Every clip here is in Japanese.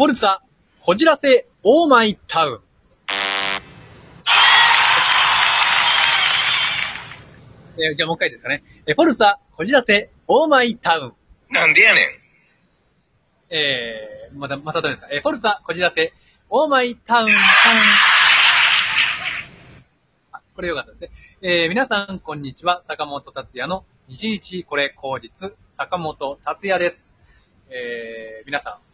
フォルツァ、こじらせ、オーマイタウン。えーじゃあもう一回ですかね。えーフォルツァ、こじらせ、オーマイタウン。なんでやねん。えー、また、またどうですか。えーフォルツァ、こじらせ、オーマイタウン、タウン。あこれよかったですね。えー、皆さん、こんにちは。坂本達也の一日これ口実、坂本達也です。えー、皆さん、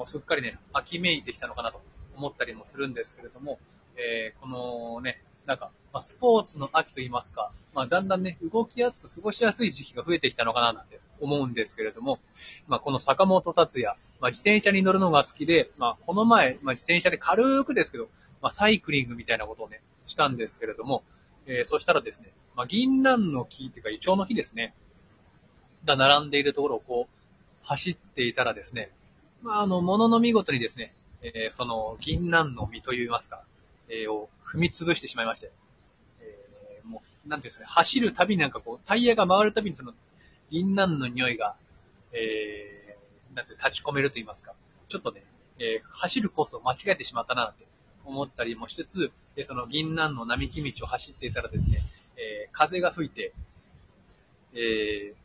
もうすっかりね、秋めいてきたのかなと思ったりもするんですけれども、えー、このね、なんか、まあ、スポーツの秋と言いますか、まあ、だんだんね、動きやすく過ごしやすい時期が増えてきたのかななんて思うんですけれども、まあ、この坂本達也、まあ、自転車に乗るのが好きで、まあ、この前、まあ、自転車で軽くですけど、まあ、サイクリングみたいなことをね、したんですけれども、えー、そしたらですね、まあ、銀杏の木っていうか、イチョウの木ですね、が並んでいるところをこう、走っていたらですね、まあ、あの、ものの見事にですね、えーその、銀杏の実といいますか、えーを踏み潰してしまいまして、えーもう、なんていうんですかね、走るたびになんかこう、タイヤが回るたびにその、銀杏の匂いが、えー、なんて、立ち込めると言いますか、ちょっとね、えー走るコースを間違えてしまったなって思ったりもしつつ、でその銀杏の並木道を走っていたらですね、えー風が吹いて、えー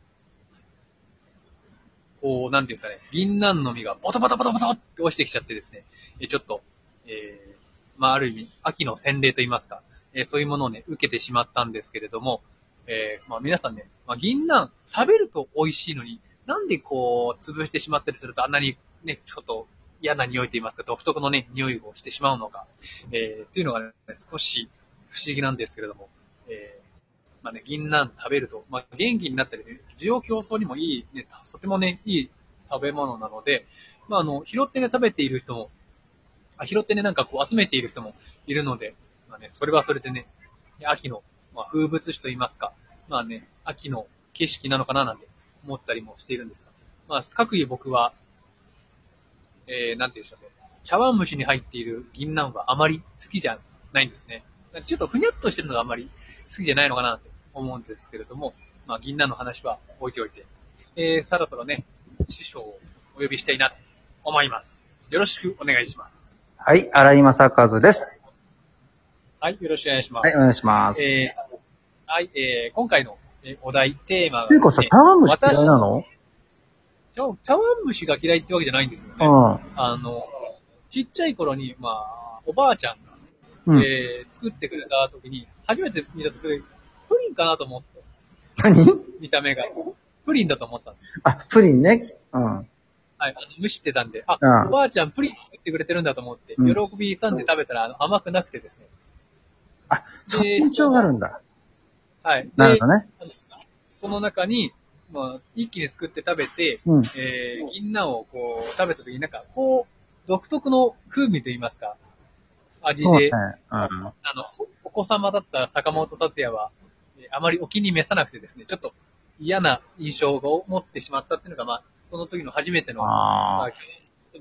こう、なんていうんですかね、銀杏の実がボトボトボトボトって落ちてきちゃってですね、えちょっと、えーまあ、ある意味、秋の洗礼と言いますか、えーそういうものをね、受けてしまったんですけれども、えーまあ、皆さんね、まあ、銀杏、食べると美味しいのに、なんでこう、潰してしまったりするとあんなにね、ちょっと嫌な匂いと言いますか、独特のね、匂いをしてしまうのか、えーっていうのがね、少し不思議なんですけれども、えーまあね、銀杏食べると、まあ、元気になったりね、需要競争にもいい、ね、とてもね、いい食べ物なので、まあ、あの、拾ってね、食べている人も、あ拾ってね、なんかこう集めている人もいるので、まあね、それはそれでね、秋の、まあ、風物詩と言いますか、まあね、秋の景色なのかななんて思ったりもしているんですが、まあ、各位僕は、えー、なんて言うんでしょうね、茶碗蒸しに入っている銀杏はあまり好きじゃないんですね。ちょっとふにゃっとしてるのがあまり好きじゃないのかなって思うんですけれども、まあ、銀杏の話は置いておいて、えー、そろそろね、師匠をお呼びしたいなと思います。よろしくお願いします。はい、荒井正和です。はい、よろしくお願いします。はい、お願いします。えー、はい、えー、今回のえーお題、テーマが、ていうかさ、茶碗蒸し嫌いなの？茶茶碗蒸しが嫌いってわけじゃないんですよね。うあの、ちっちゃい頃に、まあ、おばあちゃんが、ん。うん。えー、作ってくれた時に、初めて見たとそれ、プリンかなと思って、何？見た目が。プリンだと思ったんです。あ、プリンね。うん。はい、あの、蒸してたんで、あ、うんおばあちゃんプリン作ってくれてるんだと思って、うん喜びさんで食べたら、あの、甘くなくてですね。あ、そんな印象があるんだ。はい。でなるほどね。あのその中に、まあ、一気に作って食べて、うん。えー、銀杏をこう、食べた時になんか、こう、独特の風味といいますか、味そうねで、。うん。あの、お子様だった坂本達也は、えーあまりお気に召さなくてですね、ちょっと嫌な印象を持ってしまったっていうのが、まあ、その時の初めての、まあああ、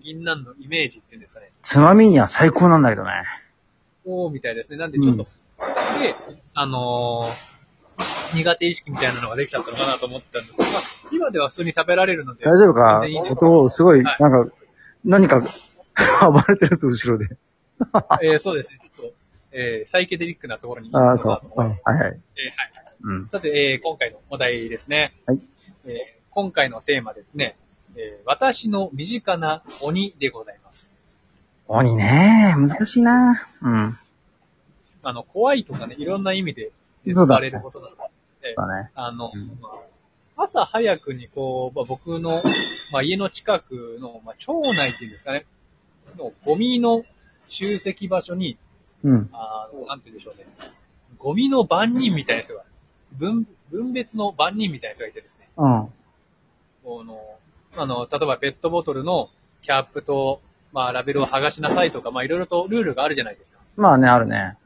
銀杏のイメージっていうんですかね、つまみには最高なんだけどね。おーみたいですね。なんでちょっと、で、あのー苦手意識みたいなのができちゃったのかなと思ったんですけど、まあ、今では普通に食べられるので、大丈夫か？音、すごい、はいなんか、何か、暴れてるぞ、後ろで。えーそうですね。ちょっと、えーサイケデリックなところにいるあそうかなと。思います。うんはいはい。えーはい。うん。さて、えー今回のお題ですね。はい。えー今回のテーマですね、えー私の身近な鬼でございます。鬼ね難しいなうん。あの、怖いとかね、いろんな意味で使そうだわれることなので、だね。あの、うんまあ朝早くにこう、まあ、僕の、まあ、家の近くの、まあ、町内っていうんですかね、のゴミの集積場所に、うん。あの、なんて言うんでしょうね。ゴミの番人みたいな人が、分、分別の番人みたいな人がいてですね。うん。この、あの、例えばペットボトルのキャップと、まあ、ラベルを剥がしなさいとか、まあ、いろいろとルールがあるじゃないですか。まあね、あるね。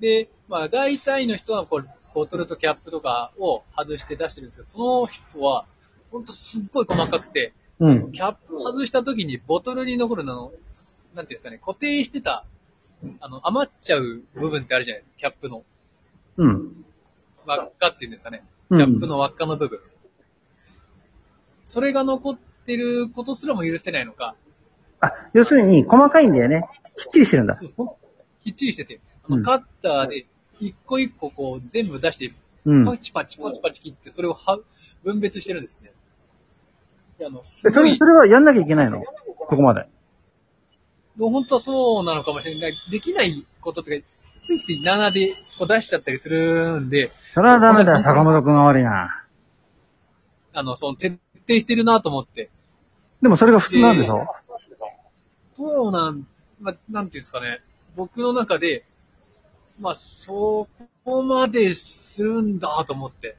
で、まあ、大体の人は、こう、ボトルとキャップとかを外して出してるんですけど、その人は、ほんとすっごい細かくて、うん。キャップを外した時にボトルに残るのの、なんていうんですかね、固定してた、あの、余っちゃう部分ってあるじゃないですか、キャップの。うん。輪っかっていうんですかね。うんキャップの輪っかの部分。それが残ってることすらも許せないのか、あ、要するに、細かいんだよね。きっちりしてるんだ。そうきっちりしてて、あのうんカッターで一個一個こう全部出して、うん。パチパチパチパチ切って、それをは分別してるんですね。であの、それ、そ、れはやんなきゃいけないの？そこまで。本当はそうなのかもしれない。できないこととか、ついつい7でこう出しちゃったりするんで、それはダメだよ、坂本くんが悪いな。あの、その徹底してるなと思って。でもそれが普通なんでしょ？そうなん、まあ、なんていうんですかね。僕の中で、まあ、そこまでするんだと思って。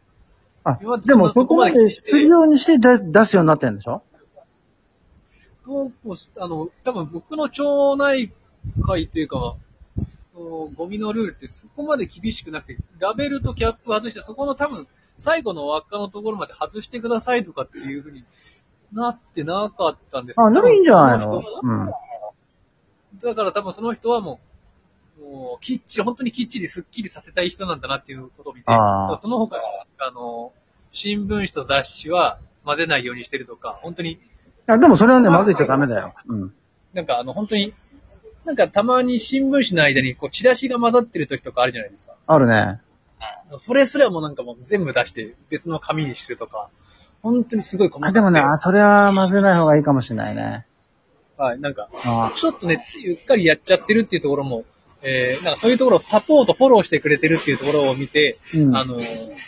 あででもそこまででするようにして出出すようになってるんでしょ？どうもあの、多分僕の町内会というか、ゴミのルールってそこまで厳しくなくて、ラベルとキャップ外して、そこの多分、最後の輪っかのところまで外してくださいとかっていうふうになってなかったんですあ、でもいいんじゃないの？うん。だから多分その人はもう、もう、きっちり、本当にきっちりスッキリさせたい人なんだなっていうことを見て、その他、あの、新聞紙と雑誌は混ぜないようにしてるとか、本当に、あでもそれはね、混ぜちゃダメだよ。うん。なんかあの、本当に、なんかたまに新聞紙の間にこう、チラシが混ざってる時とかあるじゃないですか。あるね。それすらもなんかもう全部出して別の紙にしてるとか、本当にすごい細かあ、くてでもね、あ、それは混ぜない方がいいかもしれないね。はい、なんか、あちょっとね、ついうっかりやっちゃってるっていうところも、えー、なんかそういうところをサポート、フォローしてくれてるっていうところを見て、うん。あの、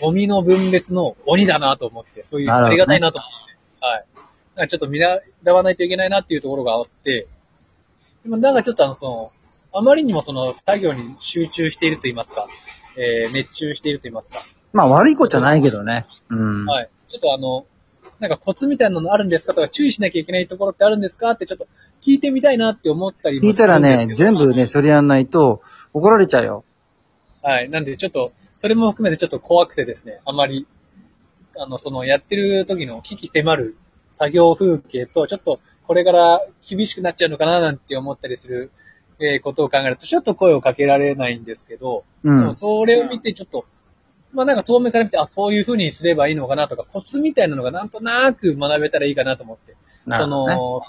ゴミの分別の鬼だなと思って、そういうなるほどねありがたいなと思って、はい。なんかちょっと見習わないといけないなっていうところがあって、でもなんかちょっとあの、その、あまりにもその作業に集中していると言いますか、えー、熱中していると言いますか、まあ悪いことじゃないけどね。うん。はい。ちょっとあの、なんかコツみたいなのあるんですかとか注意しなきゃいけないところってあるんですかってちょっと聞いてみたいなって思ったりも聞いたらね、全部ね、それやんないと怒られちゃうよ。はい。なんでちょっと、それも含めてちょっと怖くてですね、あまり、あの、そのやってる時の危機迫る作業風景と、ちょっとこれから厳しくなっちゃうのかななんて思ったりする、えーことを考えると、ちょっと声をかけられないんですけど、うんでも。それを見てちょっと、まあなんか遠目から見て、あ、こういう風にすればいいのかなとか、コツみたいなのがなんとなく学べたらいいかなと思って、ねの、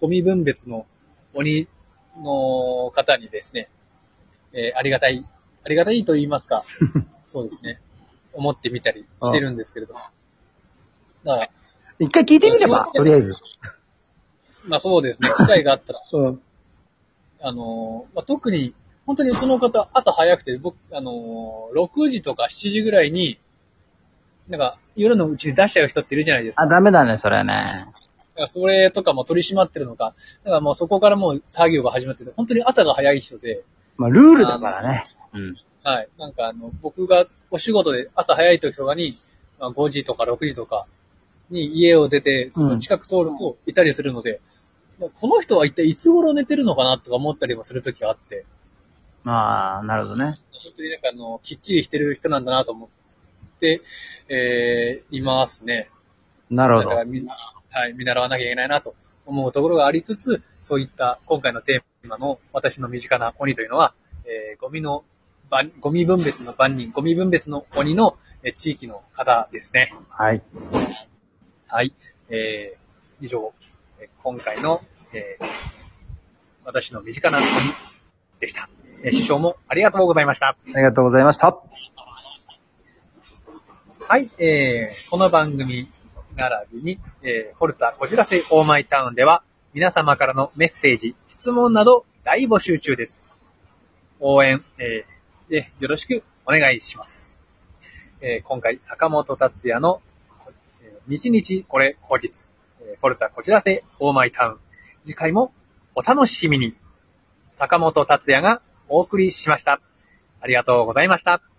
ゴミ分別の鬼の方にですね、えーありがたい、ありがたいと言いますか、そうですね、思ってみたりしてるんですけれども。だから、一回聞いてみれば、とりあえず。まあそうですね、機会があったら、そう。あのーまあ、特に、本当にその方、朝早くて、僕、あのー6時とか7時ぐらいに、なんか、夜のうちに出しちゃう人っているじゃないですか。あ、ダメだね、それね。それとかも取り締まってるのか、だからもうそこからもう作業が始まってて、本当に朝が早い人で、まあ、ルールだからね。うん。はい。なんかあの、僕がお仕事で朝早い時とかに、まあ、5時とか6時とかに家を出て、その近く通るといたりするので、この人は一体いつ頃寝てるのかなとか思ったりもする時があって、まあ、なるほどね。本当になんかあの、きっちりしてる人なんだなと思って、えー、いますね。なるほど。だからみ、はい、見習わなきゃいけないなと思うところがありつつ、そういった今回のテーマの私の身近な鬼というのは、えー、ゴミの番、ゴミ分別の番人、ゴミ分別の鬼の、えー地域の方ですね。はい。はい。えー、以上、えー今回の、えー、私の身近な鬼でした。えー、師匠もありがとうございました。ありがとうございました。はい、えー、この番組並びに、えー、フォルツァこじらせオーマイタウンでは、皆様からのメッセージ、質問など大募集中です。応援、えー、でよろしくお願いします。えー、今回、坂本達也の、えー、日々これ後日、えー、フォルツァこちらせオーマイタウン。次回もお楽しみに。坂本達也がお送りしました。ありがとうございました。